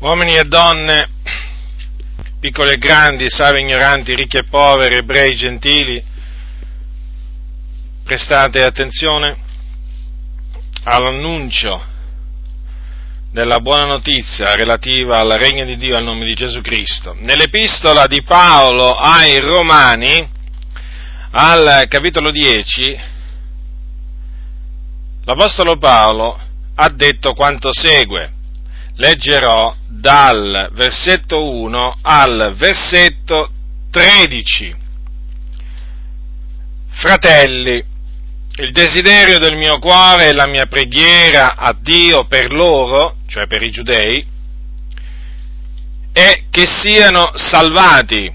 uomini e donne, piccoli e grandi, savi e ignoranti, ricchi e poveri, ebrei, gentili, prestate attenzione all'annuncio della buona notizia relativa al regno di Dio al nome di Gesù Cristo. Nell'epistola di Paolo ai Romani, al capitolo 10, l'Apostolo Paolo ha detto quanto segue. Leggerò dal versetto 1 al versetto 13. Fratelli, il desiderio del mio cuore e la mia preghiera a Dio per loro, cioè per i giudei, è che siano salvati,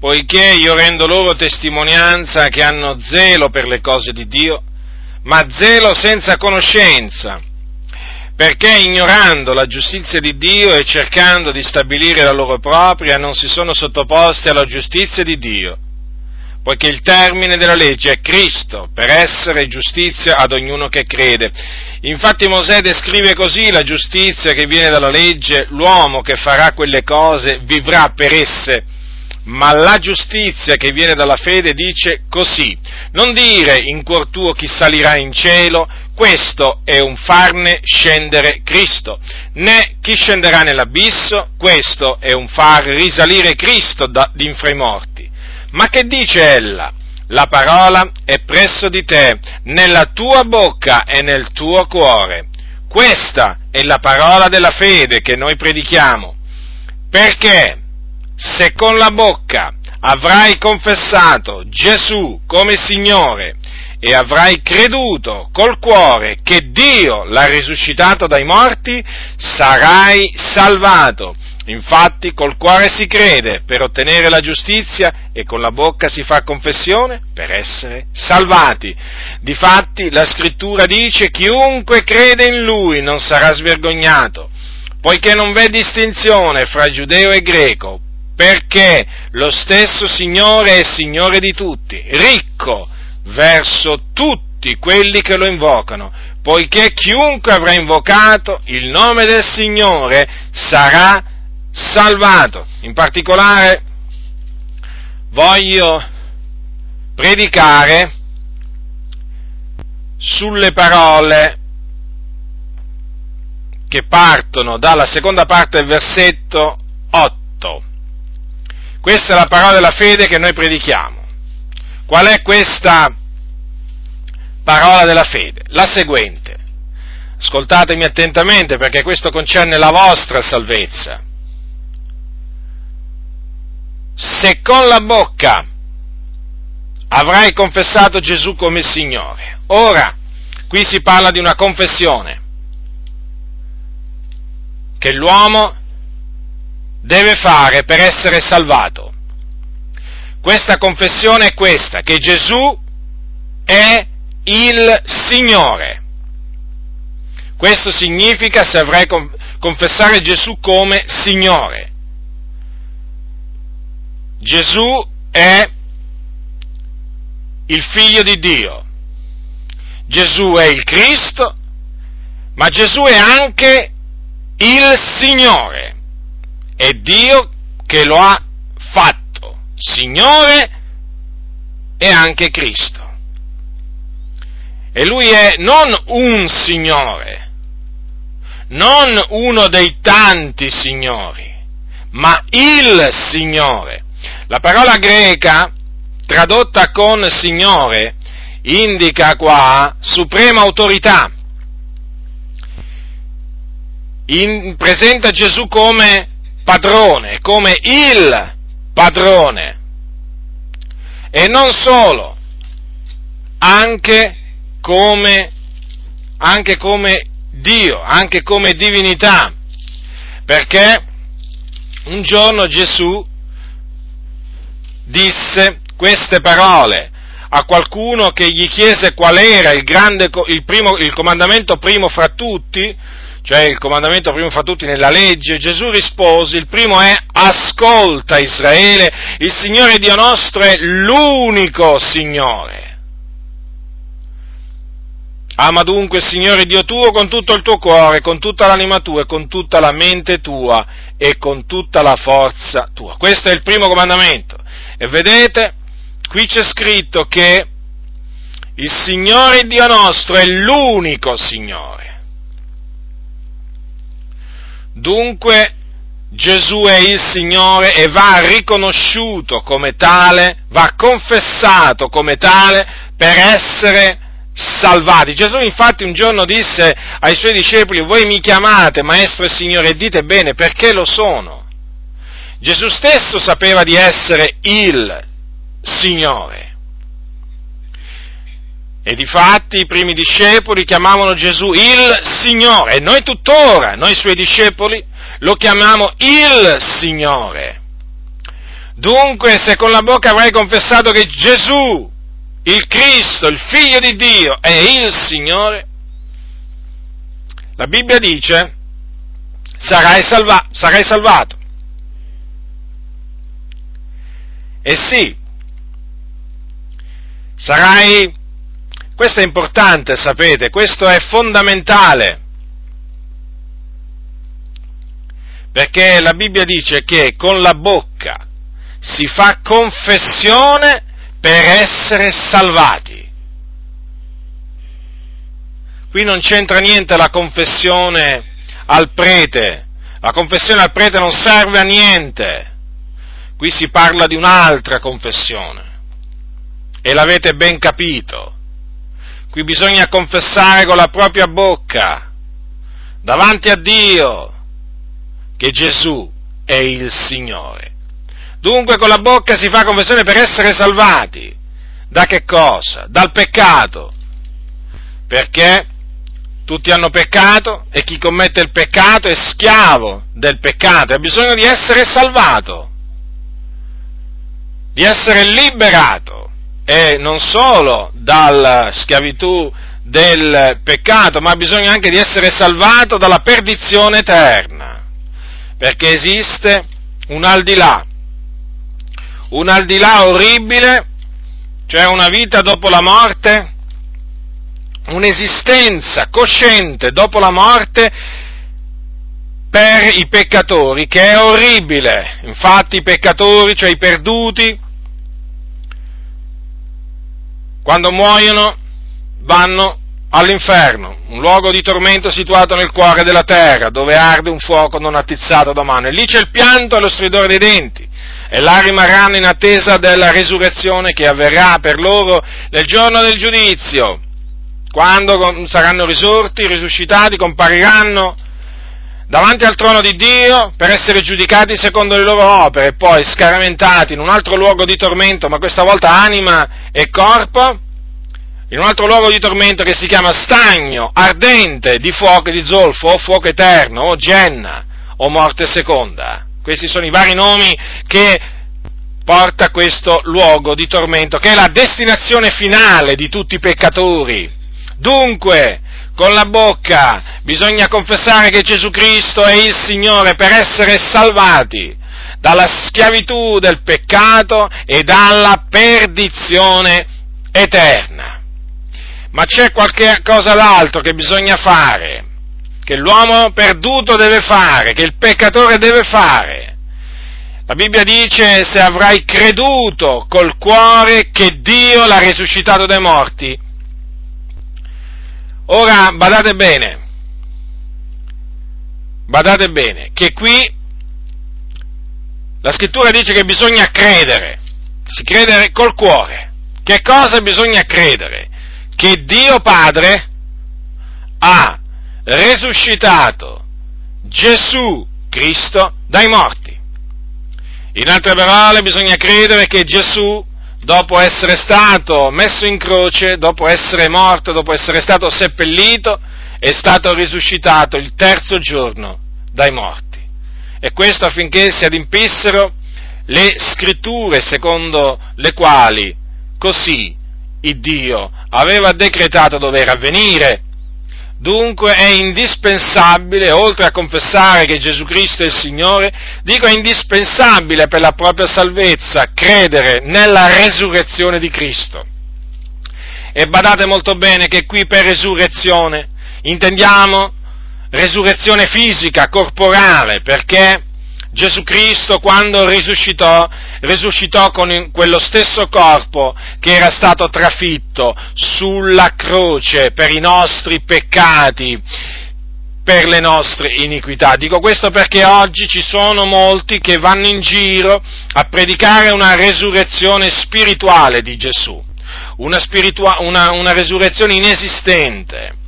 poiché io rendo loro testimonianza che hanno zelo per le cose di Dio, ma zelo senza conoscenza perché ignorando la giustizia di Dio e cercando di stabilire la loro propria, non si sono sottoposti alla giustizia di Dio, poiché il termine della legge è Cristo, per essere giustizia ad ognuno che crede. Infatti Mosè descrive così la giustizia che viene dalla legge, l'uomo che farà quelle cose vivrà per esse ma la giustizia che viene dalla fede dice così, non dire in cuor tuo chi salirà in cielo, questo è un farne scendere Cristo, né chi scenderà nell'abisso, questo è un far risalire Cristo da, d'infra i morti. Ma che dice ella? La parola è presso di te, nella tua bocca e nel tuo cuore. Questa è la parola della fede che noi predichiamo. Perché? se con la bocca avrai confessato Gesù come Signore e avrai creduto col cuore che Dio l'ha risuscitato dai morti, sarai salvato. Infatti col cuore si crede per ottenere la giustizia e con la bocca si fa confessione per essere salvati. Difatti la scrittura dice chiunque crede in lui non sarà svergognato, poiché non v'è distinzione fra giudeo e greco, perché lo stesso Signore è Signore di tutti, ricco verso tutti quelli che lo invocano, poiché chiunque avrà invocato il nome del Signore sarà salvato. In particolare voglio predicare sulle parole che partono dalla seconda parte del versetto 8 questa è la parola della fede che noi predichiamo. Qual è questa parola della fede? La seguente. Ascoltatemi attentamente perché questo concerne la vostra salvezza. Se con la bocca avrai confessato Gesù come Signore, ora qui si parla di una confessione che l'uomo deve fare per essere salvato. Questa confessione è questa, che Gesù è il Signore. Questo significa se avrai confessare Gesù come Signore. Gesù è il figlio di Dio. Gesù è il Cristo, ma Gesù è anche il Signore è Dio che lo ha Signore e anche Cristo. E lui è non un Signore, non uno dei tanti Signori, ma il Signore. La parola greca tradotta con Signore indica qua suprema autorità. In, presenta Gesù come padrone, come il padrone. E non solo, anche come, anche come Dio, anche come divinità. Perché un giorno Gesù disse queste parole a qualcuno che gli chiese qual era il, grande, il, primo, il comandamento primo fra tutti, cioè il comandamento primo fra tutti nella legge, Gesù rispose, il primo è ascolta Israele, il Signore Dio nostro è l'unico Signore. Ama dunque il Signore Dio tuo con tutto il tuo cuore, con tutta l'anima tua con tutta la mente tua e con tutta la forza tua. Questo è il primo comandamento. E vedete, qui c'è scritto che il Signore Dio nostro è l'unico Signore. Dunque Gesù è il Signore e va riconosciuto come tale, va confessato come tale per essere salvati. Gesù infatti un giorno disse ai suoi discepoli, voi mi chiamate Maestro e Signore e dite bene perché lo sono. Gesù stesso sapeva di essere il Signore. E difatti i primi discepoli chiamavano Gesù il Signore e noi tuttora, noi suoi discepoli, lo chiamiamo il Signore. Dunque, se con la bocca avrai confessato che Gesù, il Cristo, il Figlio di Dio, è il Signore, la Bibbia dice, sarai, salva- sarai salvato. E sì, sarai, questo è importante, sapete, questo è fondamentale. perché la Bibbia dice che con la bocca si fa confessione per essere salvati. Qui non c'entra niente la confessione al prete, la confessione al prete non serve a niente, qui si parla di un'altra confessione e l'avete ben capito. Qui bisogna confessare con la propria bocca, davanti a Dio, che Gesù è il Signore. Dunque con la bocca si fa confessione per essere salvati. Da che cosa? Dal peccato. Perché tutti hanno peccato e chi commette il peccato è schiavo del peccato, ha bisogno di essere salvato, di essere liberato e non solo dalla schiavitù del peccato, ma ha bisogno anche di essere salvato dalla perdizione eterna perché esiste un al di là, un al di là orribile, cioè una vita dopo la morte, un'esistenza cosciente dopo la morte per i peccatori, che è orribile. Infatti i peccatori, cioè i perduti, quando muoiono vanno all'inferno, un luogo di tormento situato nel cuore della terra, dove arde un fuoco non attizzato da mano. E lì c'è il pianto e lo stridore dei denti. E là rimarranno in attesa della risurrezione che avverrà per loro nel giorno del giudizio, quando saranno risorti, risuscitati, compariranno davanti al trono di Dio per essere giudicati secondo le loro opere e poi scaramentati in un altro luogo di tormento, ma questa volta anima e corpo, in un altro luogo di tormento che si chiama stagno ardente di fuoco e di zolfo, o fuoco eterno, o genna, o morte seconda. Questi sono i vari nomi che porta questo luogo di tormento, che è la destinazione finale di tutti i peccatori. Dunque, con la bocca bisogna confessare che Gesù Cristo è il Signore per essere salvati dalla schiavitù del peccato e dalla perdizione eterna ma c'è qualche cosa d'altro che bisogna fare, che l'uomo perduto deve fare, che il peccatore deve fare. La Bibbia dice se avrai creduto col cuore che Dio l'ha risuscitato dai morti. Ora badate bene, badate bene, che qui la scrittura dice che bisogna credere, si credere col cuore. Che cosa bisogna credere? che Dio Padre ha resuscitato Gesù Cristo dai morti. In altre parole bisogna credere che Gesù, dopo essere stato messo in croce, dopo essere morto, dopo essere stato seppellito, è stato risuscitato il terzo giorno dai morti. E questo affinché si adempissero le scritture secondo le quali così il Dio aveva decretato dover avvenire. Dunque è indispensabile, oltre a confessare che Gesù Cristo è il Signore, dico è indispensabile per la propria salvezza credere nella resurrezione di Cristo. E badate molto bene che qui per resurrezione intendiamo resurrezione fisica, corporale, perché Gesù Cristo quando risuscitò, risuscitò con quello stesso corpo che era stato trafitto sulla croce per i nostri peccati, per le nostre iniquità. Dico questo perché oggi ci sono molti che vanno in giro a predicare una resurrezione spirituale di Gesù, una, spiritua- una, una resurrezione inesistente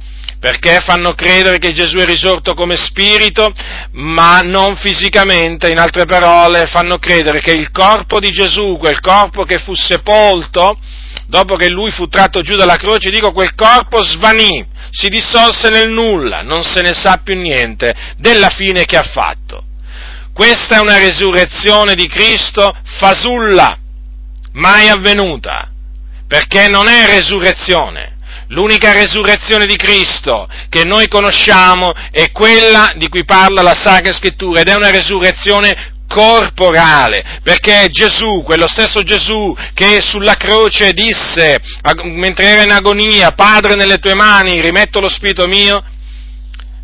perché fanno credere che Gesù è risorto come spirito, ma non fisicamente, in altre parole, fanno credere che il corpo di Gesù, quel corpo che fu sepolto, dopo che lui fu tratto giù dalla croce, dico quel corpo svanì, si dissolse nel nulla, non se ne sa più niente della fine che ha fatto. Questa è una resurrezione di Cristo fasulla, mai avvenuta, perché non è resurrezione, L'unica resurrezione di Cristo che noi conosciamo è quella di cui parla la Sacra Scrittura ed è una resurrezione corporale, perché Gesù, quello stesso Gesù che sulla croce disse, mentre era in agonia, Padre nelle tue mani, rimetto lo spirito mio,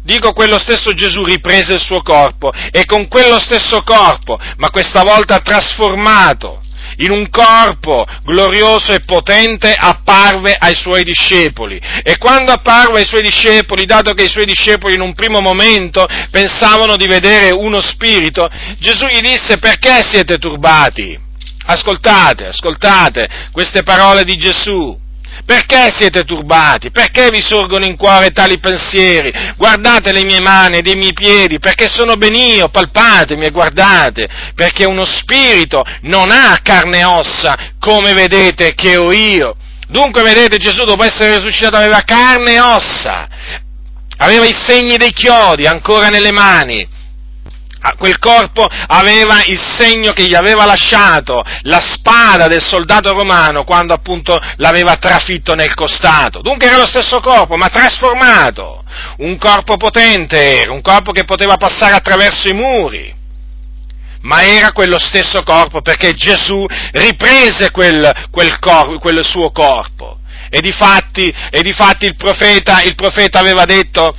Dico quello stesso Gesù riprese il suo corpo e con quello stesso corpo, ma questa volta trasformato, in un corpo glorioso e potente, apparve ai suoi discepoli. E quando apparve ai suoi discepoli, dato che i suoi discepoli in un primo momento pensavano di vedere uno spirito, Gesù gli disse perché siete turbati? Ascoltate, ascoltate queste parole di Gesù. Perché siete turbati? Perché vi sorgono in cuore tali pensieri? Guardate le mie mani ed i miei piedi, perché sono ben io, palpatemi e guardate, perché uno spirito non ha carne e ossa, come vedete che ho io. Dunque, vedete, Gesù dopo essere risuscitato aveva carne e ossa, aveva i segni dei chiodi ancora nelle mani, quel corpo aveva il segno che gli aveva lasciato la spada del soldato romano quando appunto l'aveva trafitto nel costato. Dunque era lo stesso corpo, ma trasformato. Un corpo potente era, un corpo che poteva passare attraverso i muri. Ma era quello stesso corpo perché Gesù riprese quel, quel, cor, quel suo corpo. E difatti, e difatti il, profeta, il profeta aveva detto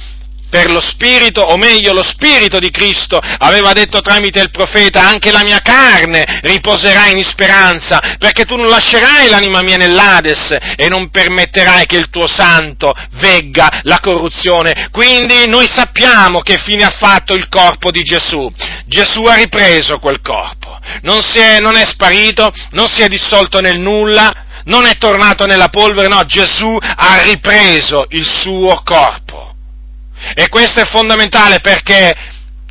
per lo Spirito, o meglio lo Spirito di Cristo, aveva detto tramite il profeta, anche la mia carne riposerà in speranza, perché tu non lascerai l'anima mia nell'Ades e non permetterai che il tuo santo vegga la corruzione. Quindi noi sappiamo che fine ha fatto il corpo di Gesù. Gesù ha ripreso quel corpo, non, è, non è sparito, non si è dissolto nel nulla, non è tornato nella polvere, no, Gesù ha ripreso il suo corpo. E questo è fondamentale perché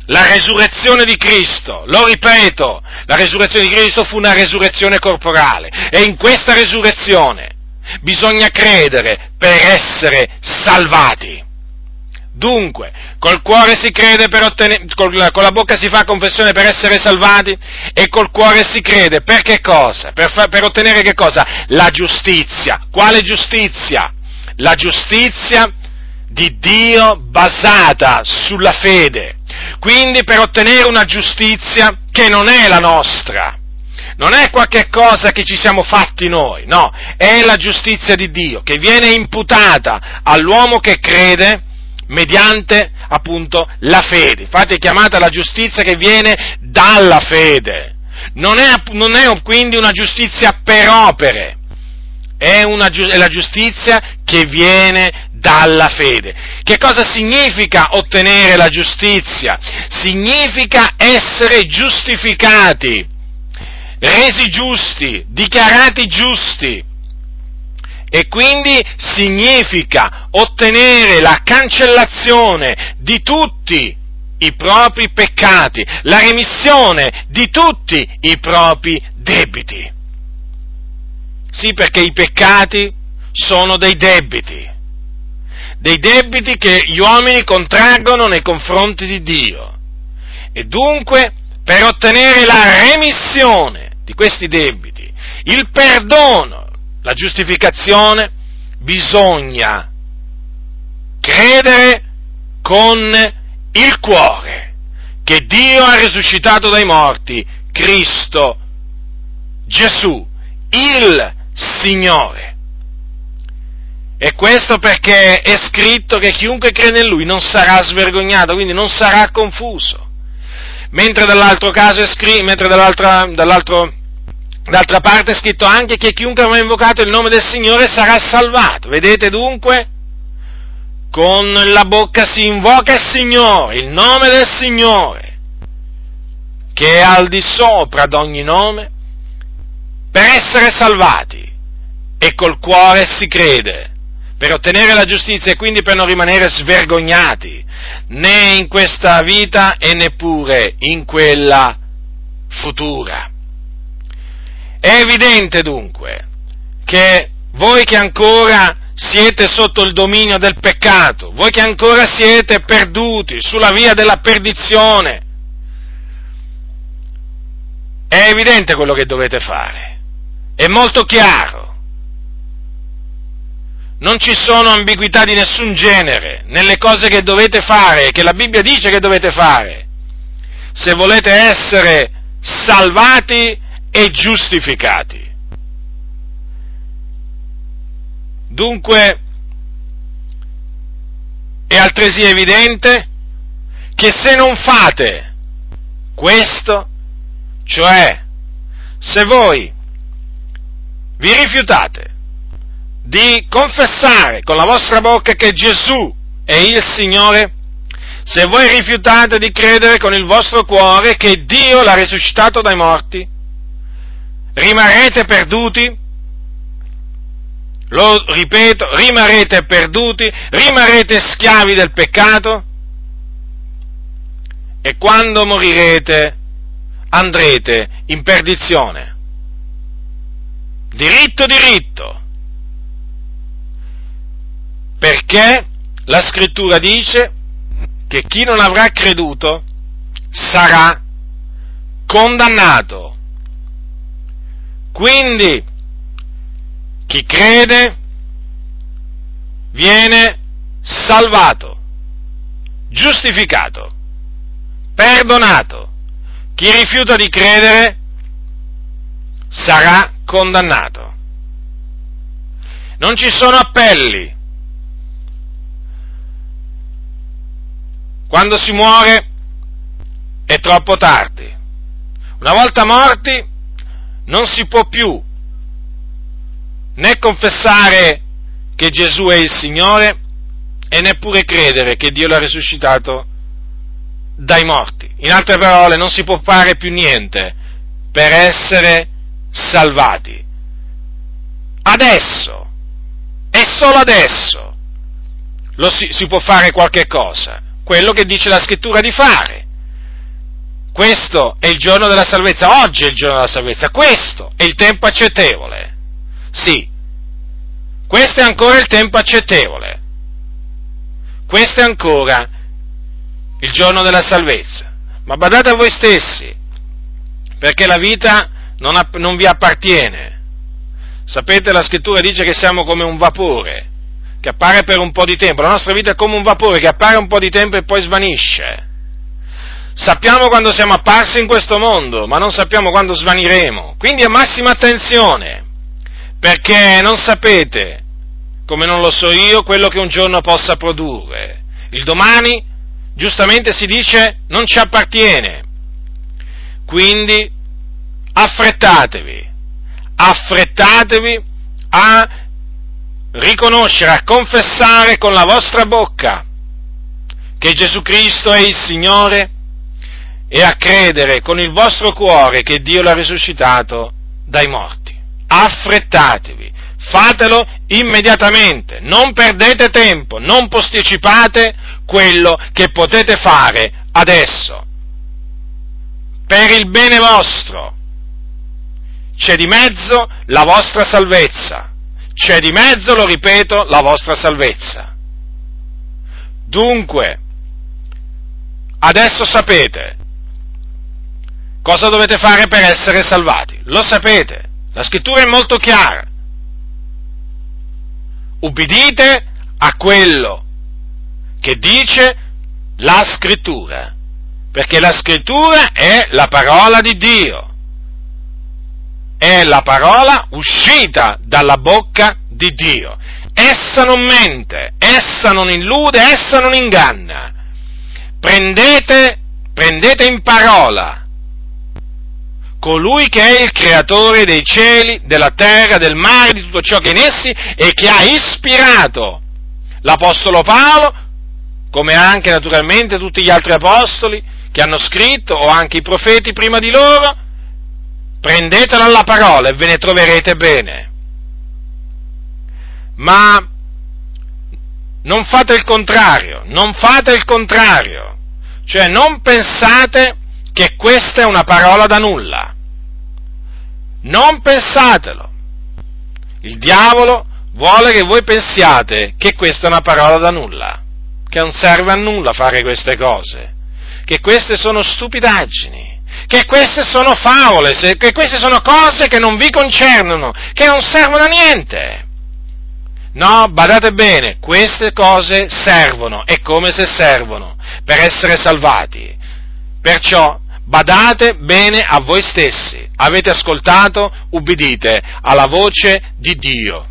la resurrezione di Cristo, lo ripeto, la resurrezione di Cristo fu una resurrezione corporale e in questa resurrezione bisogna credere per essere salvati. Dunque, col cuore si crede per ottenere, con la bocca si fa confessione per essere salvati e col cuore si crede per che cosa? Per, fa, per ottenere che cosa? La giustizia. Quale giustizia? La giustizia di Dio basata sulla fede. Quindi per ottenere una giustizia che non è la nostra, non è qualche cosa che ci siamo fatti noi, no, è la giustizia di Dio che viene imputata all'uomo che crede mediante appunto la fede. Infatti è chiamata la giustizia che viene dalla fede. Non è, non è quindi una giustizia per opere, è, una, è la giustizia che viene dalla fede. Che cosa significa ottenere la giustizia? Significa essere giustificati, resi giusti, dichiarati giusti. E quindi significa ottenere la cancellazione di tutti i propri peccati, la remissione di tutti i propri debiti. Sì, perché i peccati sono dei debiti dei debiti che gli uomini contraggono nei confronti di Dio. E dunque, per ottenere la remissione di questi debiti, il perdono, la giustificazione, bisogna credere con il cuore che Dio ha risuscitato dai morti Cristo Gesù, il Signore. E questo perché è scritto che chiunque crede in lui non sarà svergognato, quindi non sarà confuso. Mentre dall'altro caso è scritto, mentre dall'altra, dall'altro, d'altra parte è scritto anche che chiunque avrà invocato il nome del Signore sarà salvato. Vedete dunque? Con la bocca si invoca il Signore, il nome del Signore, che è al di sopra d'ogni nome, per essere salvati. E col cuore si crede per ottenere la giustizia e quindi per non rimanere svergognati né in questa vita e neppure in quella futura. È evidente dunque che voi che ancora siete sotto il dominio del peccato, voi che ancora siete perduti sulla via della perdizione, è evidente quello che dovete fare, è molto chiaro non ci sono ambiguità di nessun genere nelle cose che dovete fare, che la Bibbia dice che dovete fare, se volete essere salvati e giustificati. Dunque, è altresì evidente che se non fate questo, cioè se voi vi rifiutate di confessare con la vostra bocca che Gesù è il Signore, se voi rifiutate di credere con il vostro cuore che Dio l'ha risuscitato dai morti, rimarrete perduti, lo ripeto, rimarrete perduti, rimarrete schiavi del peccato? E quando morirete andrete in perdizione. Diritto, diritto perché la scrittura dice che chi non avrà creduto sarà condannato. Quindi chi crede viene salvato, giustificato, perdonato. Chi rifiuta di credere sarà condannato. Non ci sono appelli, Quando si muore è troppo tardi. Una volta morti non si può più né confessare che Gesù è il Signore e neppure credere che Dio l'ha risuscitato dai morti. In altre parole, non si può fare più niente per essere salvati. Adesso, e solo adesso, si, si può fare qualche cosa quello che dice la scrittura di fare. Questo è il giorno della salvezza, oggi è il giorno della salvezza, questo è il tempo accettevole. Sì, questo è ancora il tempo accettevole. Questo è ancora il giorno della salvezza. Ma badate a voi stessi, perché la vita non, non vi appartiene. Sapete, la scrittura dice che siamo come un vapore che appare per un po' di tempo, la nostra vita è come un vapore che appare un po' di tempo e poi svanisce. Sappiamo quando siamo apparsi in questo mondo, ma non sappiamo quando svaniremo. Quindi a massima attenzione, perché non sapete, come non lo so io, quello che un giorno possa produrre. Il domani, giustamente si dice, non ci appartiene. Quindi affrettatevi, affrettatevi a riconoscere, a confessare con la vostra bocca che Gesù Cristo è il Signore e a credere con il vostro cuore che Dio l'ha risuscitato dai morti. Affrettatevi, fatelo immediatamente, non perdete tempo, non posticipate quello che potete fare adesso. Per il bene vostro c'è di mezzo la vostra salvezza c'è di mezzo, lo ripeto, la vostra salvezza. Dunque, adesso sapete cosa dovete fare per essere salvati. Lo sapete, la scrittura è molto chiara. Ubbidite a quello che dice la scrittura, perché la scrittura è la parola di Dio è la parola uscita dalla bocca di Dio. Essa non mente, essa non illude, essa non inganna. Prendete, prendete in parola colui che è il creatore dei cieli, della terra, del mare, di tutto ciò che è in essi e che ha ispirato l'Apostolo Paolo, come anche naturalmente tutti gli altri apostoli che hanno scritto, o anche i profeti prima di loro, prendetelo alla parola e ve ne troverete bene. Ma non fate il contrario, non fate il contrario, cioè non pensate che questa è una parola da nulla. Non pensatelo. Il diavolo vuole che voi pensiate che questa è una parola da nulla, che non serve a nulla fare queste cose, che queste sono stupidaggini, che queste sono favole, che queste sono cose che non vi concernono, che non servono a niente. No, badate bene, queste cose servono, e come se servono, per essere salvati. Perciò badate bene a voi stessi. Avete ascoltato? Ubbidite alla voce di Dio.